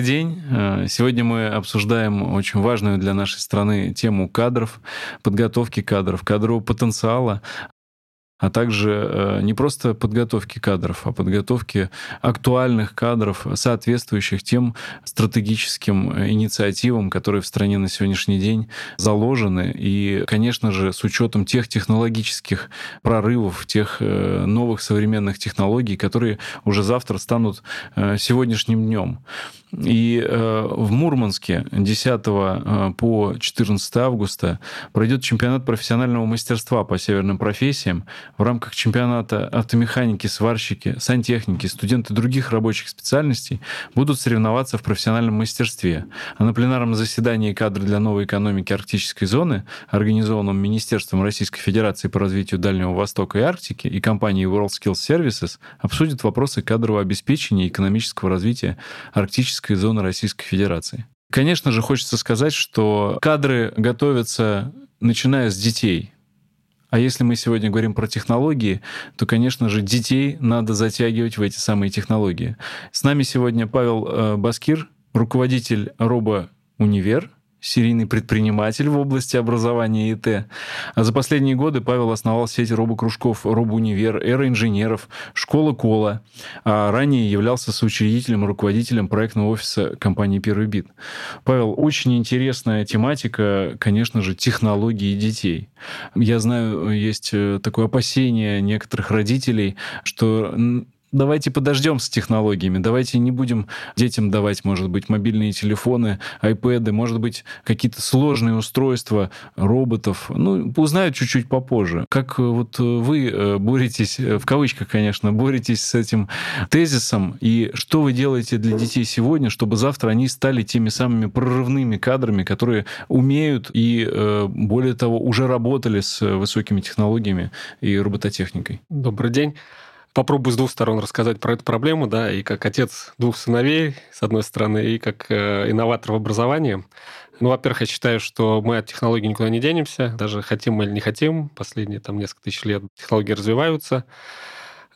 Добрый день. Э, сегодня мы обсуждаем очень важную для нашей страны тему кадров, подготовки кадров, кадрового потенциала, а также э, не просто подготовки кадров, а подготовки актуальных кадров, соответствующих тем стратегическим э, инициативам, которые в стране на сегодняшний день заложены. И, конечно же, с учетом тех технологических прорывов, тех э, новых современных технологий, которые уже завтра станут сегодняшним днем. И в Мурманске 10 по 14 августа пройдет чемпионат профессионального мастерства по северным профессиям в рамках чемпионата автомеханики, сварщики, сантехники, студенты других рабочих специальностей будут соревноваться в профессиональном мастерстве. А на пленарном заседании кадры для новой экономики арктической зоны, организованном Министерством Российской Федерации по развитию Дальнего Востока и Арктики и компанией WorldSkills Services, обсудят вопросы кадрового обеспечения и экономического развития арктической зоны Российской Федерации. Конечно же, хочется сказать, что кадры готовятся начиная с детей. А если мы сегодня говорим про технологии, то, конечно же, детей надо затягивать в эти самые технологии. С нами сегодня Павел э, Баскир, руководитель Робо Универ, серийный предприниматель в области образования ИТ. А за последние годы Павел основал сеть робокружков «Робоунивер», «Эра инженеров», «Школа Кола», а ранее являлся соучредителем и руководителем проектного офиса компании «Первый бит». Павел, очень интересная тематика, конечно же, технологии детей. Я знаю, есть э, такое опасение некоторых родителей, что давайте подождем с технологиями, давайте не будем детям давать, может быть, мобильные телефоны, айпэды, может быть, какие-то сложные устройства роботов. Ну, узнают чуть-чуть попозже. Как э, вот э, вы э, боретесь, в кавычках, конечно, боретесь с этим тезисом, и что вы делаете для детей сегодня, чтобы завтра они стали теми самыми прорывными кадрами, которые умеют и, более того, уже работали с высокими технологиями и робототехникой? Добрый день попробую с двух сторон рассказать про эту проблему, да, и как отец двух сыновей, с одной стороны, и как э, инноватор в образовании. Ну, во-первых, я считаю, что мы от технологий никуда не денемся, даже хотим мы или не хотим. Последние там несколько тысяч лет технологии развиваются,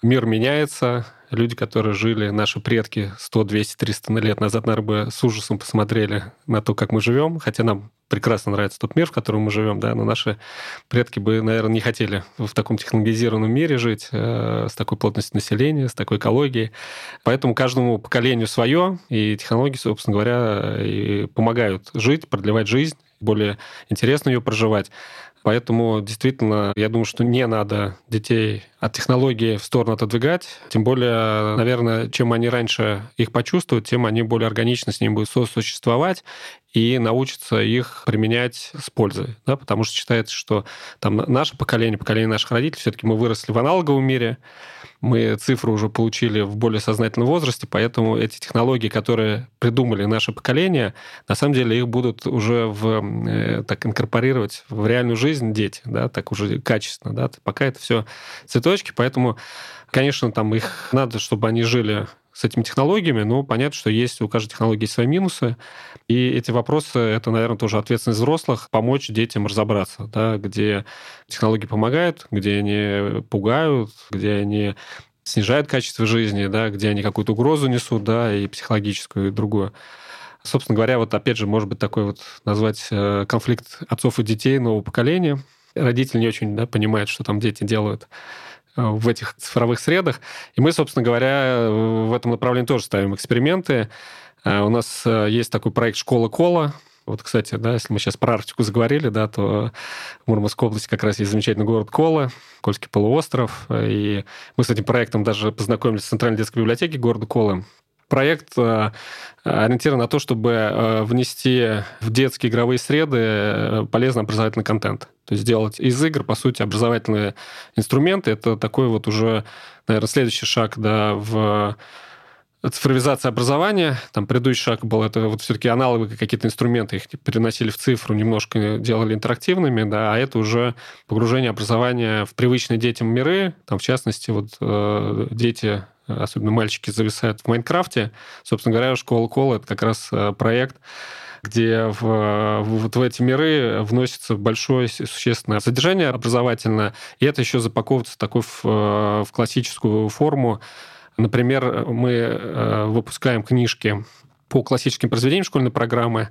мир меняется, люди, которые жили, наши предки 100, 200, 300 лет назад, наверное, бы с ужасом посмотрели на то, как мы живем, хотя нам прекрасно нравится тот мир, в котором мы живем, да, но наши предки бы, наверное, не хотели в таком технологизированном мире жить, э, с такой плотностью населения, с такой экологией. Поэтому каждому поколению свое, и технологии, собственно говоря, и помогают жить, продлевать жизнь, более интересно ее проживать. Поэтому действительно, я думаю, что не надо детей от технологии в сторону отодвигать. Тем более, наверное, чем они раньше их почувствуют, тем они более органично с ними будут сосуществовать и научатся их применять с пользой. Да? Потому что считается, что там наше поколение, поколение наших родителей, все-таки мы выросли в аналоговом мире, мы цифры уже получили в более сознательном возрасте, поэтому эти технологии, которые придумали наше поколение, на самом деле их будут уже в, э, так инкорпорировать в реальную жизнь дети, да, так уже качественно, да, пока это все цветочки, поэтому, конечно, там их надо, чтобы они жили с этими технологиями, но понятно, что есть у каждой технологии свои минусы, и эти вопросы, это, наверное, тоже ответственность взрослых, помочь детям разобраться, да, где технологии помогают, где они пугают, где они снижают качество жизни, да, где они какую-то угрозу несут, да, и психологическую, и другую. Собственно говоря, вот опять же, может быть, такой вот назвать э, конфликт отцов и детей нового поколения. Родители не очень да, понимают, что там дети делают в этих цифровых средах. И мы, собственно говоря, в этом направлении тоже ставим эксперименты. Э, у нас э, есть такой проект «Школа Кола», вот, кстати, да, если мы сейчас про Арктику заговорили, да, то в Мурманской области как раз есть замечательный город Кола, Кольский полуостров. И мы с этим проектом даже познакомились в Центральной детской библиотеке города Колы проект э, ориентирован на то, чтобы э, внести в детские игровые среды э, полезный образовательный контент. То есть сделать из игр, по сути, образовательные инструменты. Это такой вот уже, наверное, следующий шаг да, в цифровизация образования. Там предыдущий шаг был, это вот все-таки аналоговые какие-то инструменты, их переносили в цифру, немножко делали интерактивными, да, а это уже погружение образования в привычные детям миры, там, в частности, вот э, дети особенно мальчики, зависают в Майнкрафте. Собственно говоря, школа Кола — это как раз э, проект, где в, вот в эти миры вносится большое существенное содержание образовательное, и это еще запаковывается такой в, э, в классическую форму. Например, мы э, выпускаем книжки по классическим произведениям школьной программы,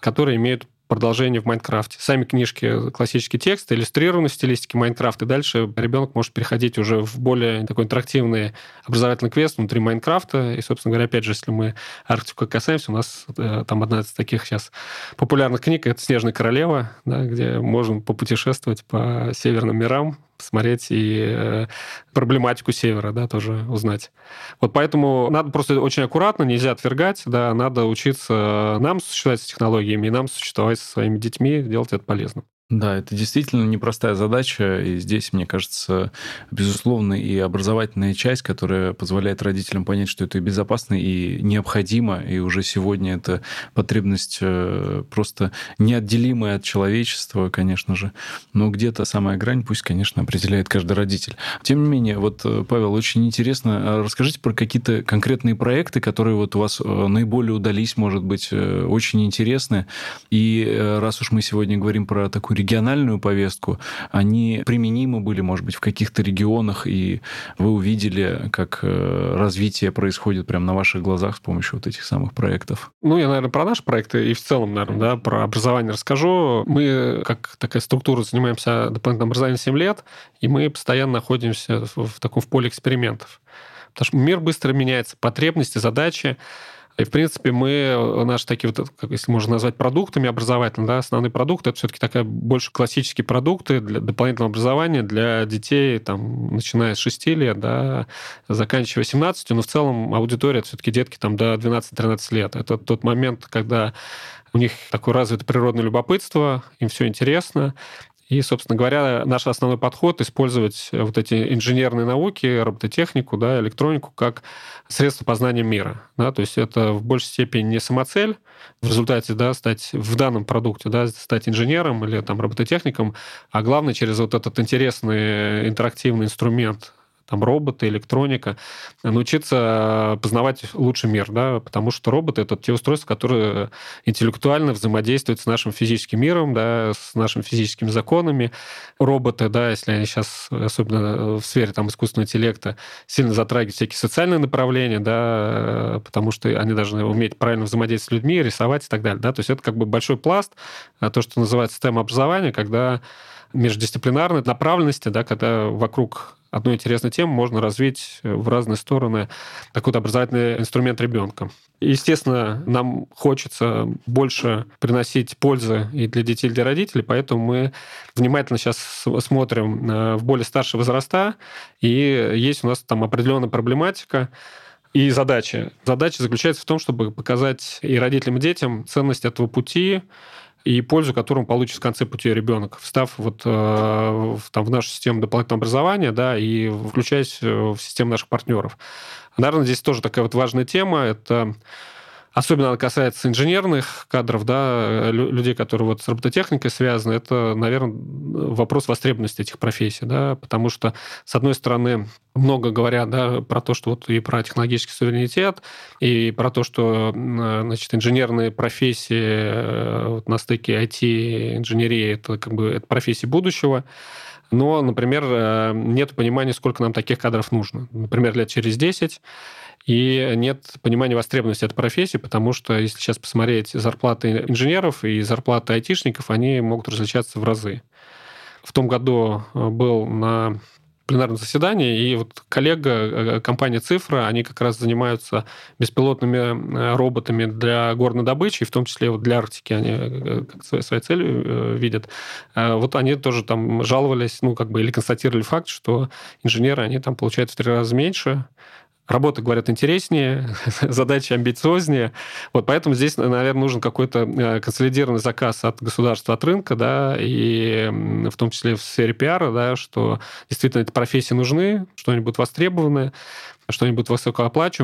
которые имеют продолжение в Майнкрафте. Сами книжки, классический текст, иллюстрированный в стилистике Майнкрафта. И дальше ребенок может переходить уже в более такой интерактивный образовательный квест внутри Майнкрафта. И, собственно говоря, опять же, если мы Арктику касаемся, у нас э, там одна из таких сейчас популярных книг — это «Снежная королева», да, где можно попутешествовать по северным мирам, посмотреть и э, проблематику севера, да, тоже узнать. Вот поэтому надо просто очень аккуратно, нельзя отвергать, да, надо учиться нам существовать с технологиями и нам существовать со своими детьми, делать это полезным. Да, это действительно непростая задача, и здесь, мне кажется, безусловно, и образовательная часть, которая позволяет родителям понять, что это и безопасно, и необходимо, и уже сегодня это потребность э, просто неотделимая от человечества, конечно же, но где-то самая грань пусть, конечно, определяет каждый родитель. Тем не менее, вот, э, Павел, очень интересно, а расскажите про какие-то конкретные проекты, которые вот у вас э, наиболее удались, может быть, очень интересны, и раз уж мы сегодня говорим про такую региональную повестку, они применимы были, может быть, в каких-то регионах, и вы увидели, как э, развитие происходит прямо на ваших глазах с помощью вот этих самых проектов? Ну, я, наверное, про наши проекты и в целом, наверное, да, про образование расскажу. Мы, как такая структура, занимаемся дополнительным образованием 7 лет, и мы постоянно находимся в, в таком в поле экспериментов. Потому что мир быстро меняется, потребности, задачи. И, в принципе, мы, э, наши такие вот, как, если можно назвать продуктами образовательными, да, основные продукты, это все-таки такая больше классические продукты для дополнительного образования для детей, там, начиная с 6 лет, да, заканчивая 17, но в целом аудитория это все-таки детки там до 12-13 лет. Это тот момент, когда у них такое развито природное любопытство, им все интересно, и, собственно говоря, наш основной подход — использовать вот эти инженерные науки, робототехнику, да, электронику как средство познания мира. Да, то есть это в большей степени не самоцель в результате да, стать в данном продукте, да, стать инженером или там, робототехником, а главное через вот этот интересный интерактивный инструмент там роботы, электроника, научиться познавать лучший мир, да, потому что роботы — это те устройства, которые интеллектуально взаимодействуют с нашим физическим миром, да, с нашими физическими законами. Роботы, да, если они сейчас, особенно в сфере там, искусственного интеллекта, сильно затрагивают всякие социальные направления, да, потому что они должны уметь правильно взаимодействовать с людьми, рисовать и так далее. Да? То есть это как бы большой пласт, а то, что называется система образования, когда междисциплинарной направленности, да, когда вокруг одной интересной темы можно развить в разные стороны такой образовательный инструмент ребенка. Естественно, нам хочется больше приносить пользы и для детей, и для родителей, поэтому мы внимательно сейчас смотрим э, в более старшие возраста, и есть у нас там определенная проблематика, и задача. Задача заключается в том, чтобы показать и родителям, и детям ценность этого пути, и пользу, которую он получит в конце пути ребенок, встав вот э, в, там, в нашу систему дополнительного образования, да, и включаясь э, в систему наших партнеров. Наверное, здесь тоже такая вот важная тема. Это Особенно она касается инженерных кадров, да, людей, которые вот с робототехникой связаны. Это, наверное, вопрос востребованности этих профессий, да, потому что, с одной стороны, много говорят да, про то, что вот и про технологический суверенитет, и про то, что значит, инженерные профессии э, вот на стыке IT-инженерии это как бы это профессии будущего. Но, например, э, нет понимания, сколько нам таких кадров нужно. Например, лет через 10 и нет понимания востребованности этой профессии, потому что если сейчас посмотреть зарплаты инженеров и зарплаты айтишников, они могут различаться в разы. В том году э, был на пленарном заседании, и вот коллега, э, компания «Цифра», они как раз занимаются беспилотными э, роботами для горной добычи, в том числе вот для Арктики они как своей, своей целью видят. Вот они тоже там жаловались, ну, как бы, или констатировали факт, что инженеры, они там получают в три раза меньше, Работа, говорят, интереснее, задачи амбициознее. Вот поэтому здесь, наверное, нужен какой-то э, консолидированный заказ от государства, от рынка, да, и в том числе в сфере пиара, да, что действительно эти профессии нужны, что они будут востребованы, что-нибудь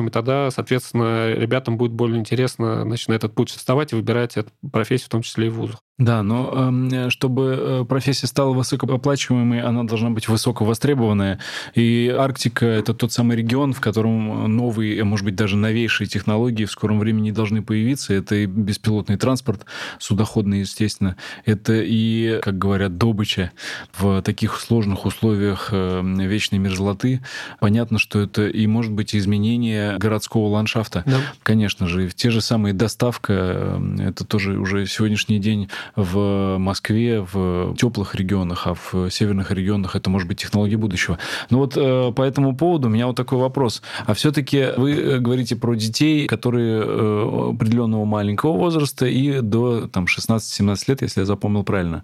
и тогда, соответственно, ребятам будет более интересно значит, на этот путь вставать и выбирать эту профессию, в том числе и в. Да, но эм, чтобы э, профессия стала высокооплачиваемой, она должна быть высоко востребованная. И Арктика — это тот самый регион, в котором новые, может быть, даже новейшие технологии в скором времени должны появиться. Это и беспилотный транспорт, судоходный, естественно. Это и, как говорят, добыча в таких сложных условиях э, вечной мерзлоты. Понятно, что это и может быть, изменение городского ландшафта. Да. Конечно же, те же самые доставка, э, это тоже уже сегодняшний день в Москве, в теплых регионах, а в северных регионах это может быть технологии будущего. Но вот э, по этому поводу у меня вот такой вопрос. А все-таки вы э, говорите про детей, которые определенного маленького возраста и до там, 16-17 лет, если я запомнил правильно.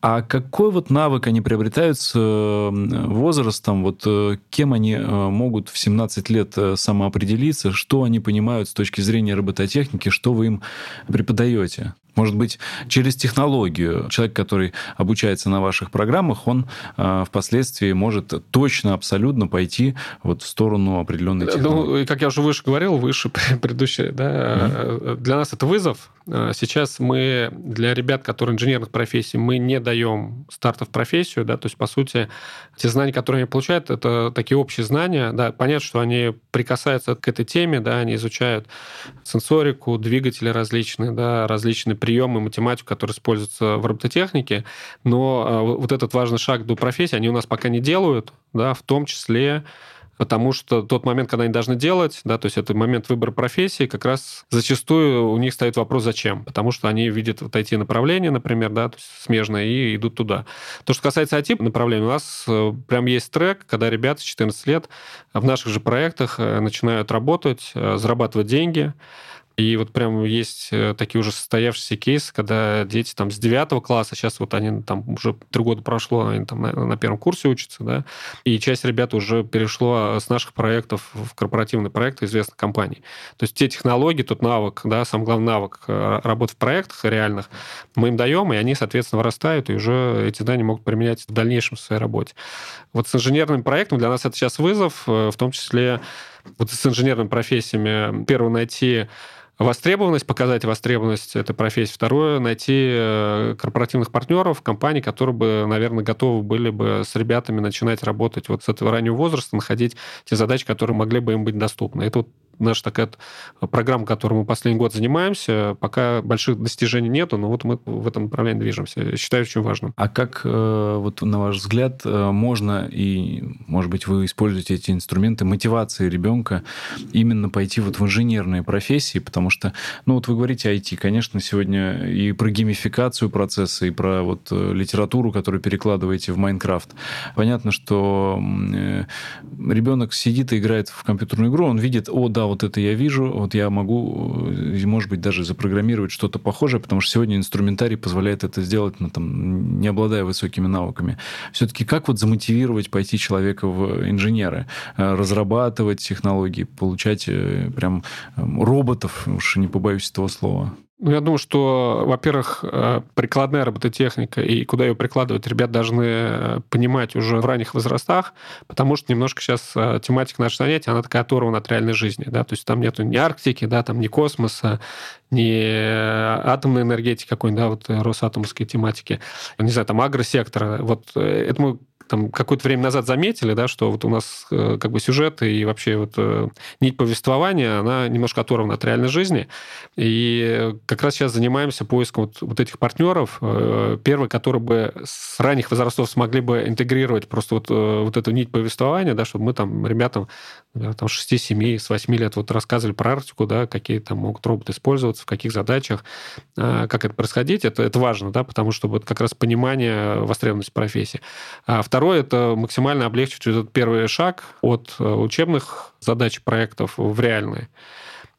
А какой вот навык они приобретают с возрастом? Вот кем они могут в 17 лет самоопределиться? Что они понимают с точки зрения робототехники? Что вы им преподаете? Может быть, через технологию человек, который обучается на ваших программах, он э, впоследствии может точно, абсолютно пойти вот в сторону определенной технологии. Ну, как я уже выше говорил, выше предыдущее, да, mm-hmm. для нас это вызов. Э, сейчас мы для ребят, которые инженерных профессий, мы не даем старта в профессию, да, то есть, по сути, те знания, которые они получают, это такие общие знания, да, понятно, что они прикасаются к этой теме, да, они изучают сенсорику, двигатели различные, да, различные приемы, математику, которые используются в робототехнике, но а, вот этот важный шаг до профессии они у нас пока не делают, да, в том числе потому что тот момент, когда они должны делать, да, то есть это момент выбора профессии, как раз зачастую у них стоит вопрос «зачем?», потому что они видят вот эти направления, например, да, то есть смежные, и идут туда. То, что касается IT направлений, у нас э, прям есть трек, когда ребята с 14 лет в наших же проектах э, начинают работать, э, зарабатывать деньги, и вот прям есть э, такие уже состоявшиеся кейсы, когда дети там с 9 класса, сейчас вот они там уже три года прошло, они там на, на первом курсе учатся, да, и часть ребят уже перешло с наших проектов в корпоративный проект известных компаний. То есть те технологии, тот навык, да, сам главный навык э, работы в проектах реальных, мы им даем, и они, соответственно, вырастают, и уже эти знания могут применять в дальнейшем в своей работе. Вот с инженерным проектом для нас это сейчас вызов, э, в том числе вот с инженерными профессиями. Первое, найти востребованность, показать востребованность этой профессии. Второе, найти э, корпоративных партнеров, компаний, которые бы, наверное, готовы были бы с ребятами начинать работать вот с этого раннего возраста, находить те задачи, которые могли бы им быть доступны. Это вот наша такая программа, которой мы последний год занимаемся. Пока больших достижений нету, но вот мы в этом направлении движемся. Я считаю очень важным. А как, э, вот на ваш взгляд, э, можно, и, может быть, вы используете эти инструменты мотивации ребенка именно пойти вот в инженерные профессии, потому что, ну вот вы говорите IT, конечно, сегодня и про геймификацию процесса, и про вот э, литературу, которую перекладываете в Майнкрафт. Понятно, что ребенок сидит и играет в компьютерную игру, он видит, о, да, вот это я вижу, вот я могу, э, может быть, даже запрограммировать что-то похожее, потому что сегодня инструментарий позволяет это сделать, ну, там, не обладая высокими навыками. Все-таки как вот замотивировать пойти человека в инженеры, э, разрабатывать технологии, получать э, прям роботов, уж не побоюсь этого слова? Ну, я думаю, что, во-первых, э, прикладная робототехника и куда ее прикладывать, ребят должны э, понимать уже в ранних возрастах, потому что немножко сейчас э, тематика нашего занятия, она такая оторвана от реальной жизни, да, то есть там нету ни Арктики, да, там ни космоса, ни атомной энергетики какой-нибудь, да, вот Росатомовской тематики, не знаю, там агросектора, вот это мы там какое-то время назад заметили, да, что вот у нас э, как бы сюжет и вообще вот э, нить повествования, она немножко оторвана от реальной жизни. И как раз сейчас занимаемся поиском вот, вот этих партнеров. Э, первый, который бы с ранних возрастов смогли бы интегрировать просто вот, вот эту нить повествования, да, чтобы мы там ребятам там 6, 7, с 8 лет вот рассказывали про Арктику, да, какие там могут роботы использоваться, в каких задачах, как это происходить. Это, это важно, да, потому что вот как раз понимание востребованности профессии. А Второе – это максимально облегчить этот первый шаг от э, учебных задач проектов в реальные.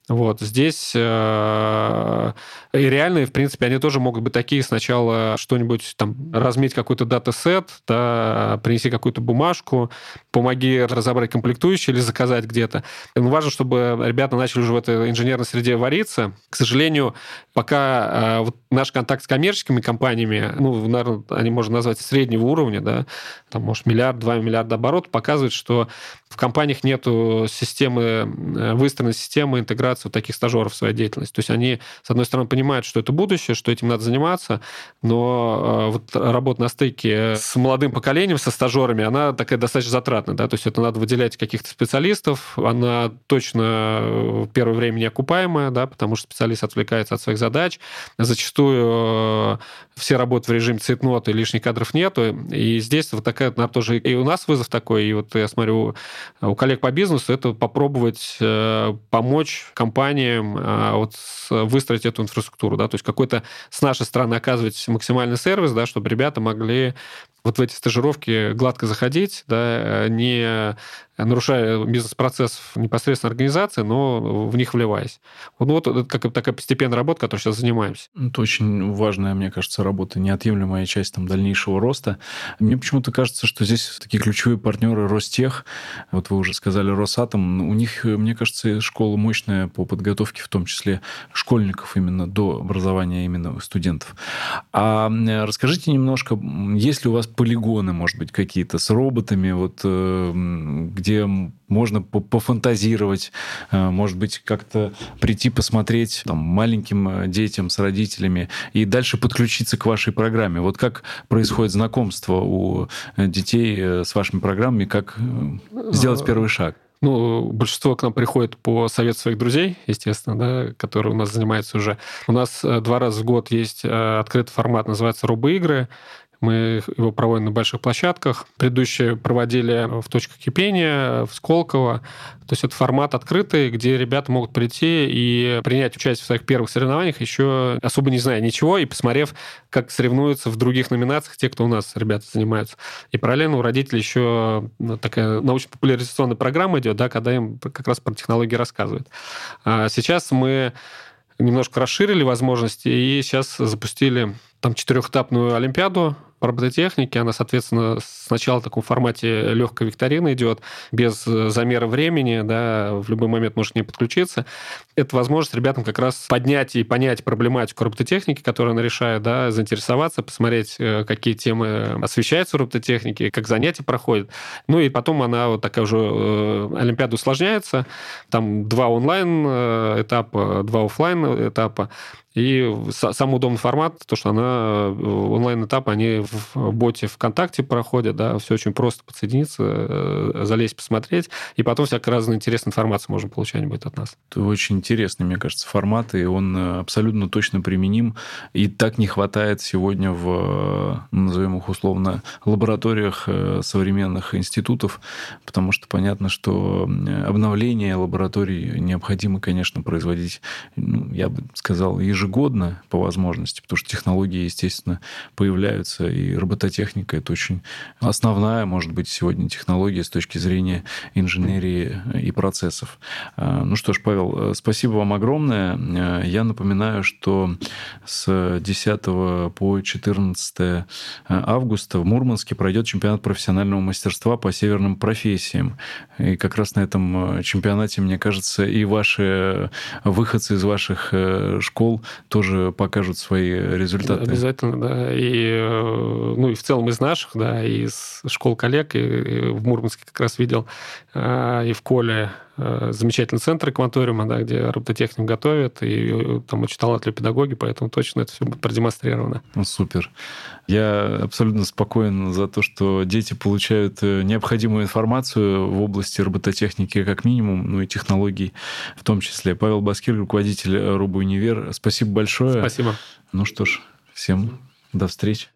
Вот здесь э, и реальные, в принципе, они тоже могут быть такие. Сначала что-нибудь там разметь какой-то датасет, да, принеси какую-то бумажку, помоги разобрать комплектующие или заказать где-то. Но важно, чтобы ребята начали уже в этой инженерной среде вариться. К сожалению, пока э, вот наш контакт с коммерческими компаниями, ну, наверное, они можно назвать среднего уровня, да, там, может, миллиард, два миллиарда оборотов, показывает, что в компаниях нету системы, э, выстроенной системы интеграции интеграцию таких стажеров в свою деятельность. То есть они, с одной стороны, понимают, что это будущее, что этим надо заниматься, но вот работа на стыке с молодым поколением, со стажерами, она такая достаточно затратная. Да? То есть это надо выделять каких-то специалистов, она точно в первое время не окупаемая, да, потому что специалист отвлекается от своих задач. Зачастую все работают в режиме цветноты, лишних кадров нету. И здесь вот такая, наверное, тоже и у нас вызов такой, и вот я смотрю, у коллег по бизнесу, это попробовать э, помочь компаниям э, вот выстроить эту инфраструктуру, да, то есть какой-то с нашей стороны оказывать максимальный сервис, да, чтобы ребята могли вот в эти стажировки гладко заходить, да, не нарушая бизнес-процесс непосредственно организации, но в них вливаясь. Вот, вот это как, такая постепенная работа, которой сейчас занимаемся. Это очень важная, мне кажется, работа, неотъемлемая часть там, дальнейшего роста. Мне почему-то кажется, что здесь такие ключевые партнеры Ростех, вот вы уже сказали Росатом, у них, мне кажется, школа мощная по подготовке, в том числе школьников именно до образования именно студентов. А расскажите немножко, есть ли у вас полигоны, может быть, какие-то с роботами, вот э, где где можно пофантазировать, э, может быть, как-то прийти посмотреть там, маленьким э, детям с родителями и дальше подключиться к вашей программе. Вот как происходит знакомство у э, детей с вашими программами, как сделать первый шаг? Ну, большинство к нам приходит по совету своих друзей, естественно, да, которые у нас занимаются уже. У нас два раза в год есть открытый формат, называется «Робоигры». Мы его проводим на больших площадках. Предыдущие проводили в точках кипения, в Сколково. То есть это формат открытый, где ребята могут прийти и принять участие в своих первых соревнованиях, еще особо не зная ничего, и посмотрев, как соревнуются в других номинациях те, кто у нас, ребята, занимаются. И параллельно у родителей еще ну, такая научно-популяризационная программа идет, да, когда им как раз про технологии рассказывают. А сейчас мы немножко расширили возможности и сейчас запустили там четырехэтапную олимпиаду по робототехнике. Она, соответственно, сначала в таком формате легкой викторины идет, без э, замера времени, да, в любой момент может к ней подключиться. Это возможность ребятам как раз поднять и понять проблематику робототехники, которую она решает, да, заинтересоваться, посмотреть, э, какие темы освещаются в робототехнике, как занятия проходят. Ну и потом она вот такая уже э, Олимпиада усложняется. Там два онлайн этапа, два офлайн этапа. И самый удобный формат, то, что она онлайн-этап, они в боте ВКонтакте проходят, да, все очень просто подсоединиться, э, залезть, посмотреть, и потом всякая разная интересная информация можно получать будет от нас. Это очень интересный, мне кажется, формат, и он э, абсолютно точно применим, и так не хватает сегодня в, э, назовем их условно, лабораториях современных институтов, потому что понятно, что обновление лабораторий необходимо, конечно, производить, ну, я бы сказал, ежегодно по возможности, потому что технологии, естественно, появляются и робототехника — это очень основная, может быть, сегодня технология с точки зрения инженерии и процессов. А, ну что ж, Павел, спасибо вам огромное. А, я напоминаю, что с 10 по 14 августа в Мурманске пройдет чемпионат профессионального мастерства по северным профессиям. И как раз на этом чемпионате, мне кажется, и ваши выходцы из ваших э, школ тоже покажут свои результаты. Обязательно, да. И э, ну и в целом из наших, да, из школ коллег, и, и в Мурманске как раз видел, а, и в Коле замечательный центр экваториума, да, где робототехник готовят, и там очень талантливые педагоги, поэтому точно это все будет продемонстрировано. Ну, супер. Я абсолютно спокоен за то, что дети получают э, необходимую информацию в области робототехники как минимум, ну и технологий в том числе. Павел Баскир, руководитель Рубу Универ. Спасибо большое. Спасибо. Ну что ж, всем до встречи.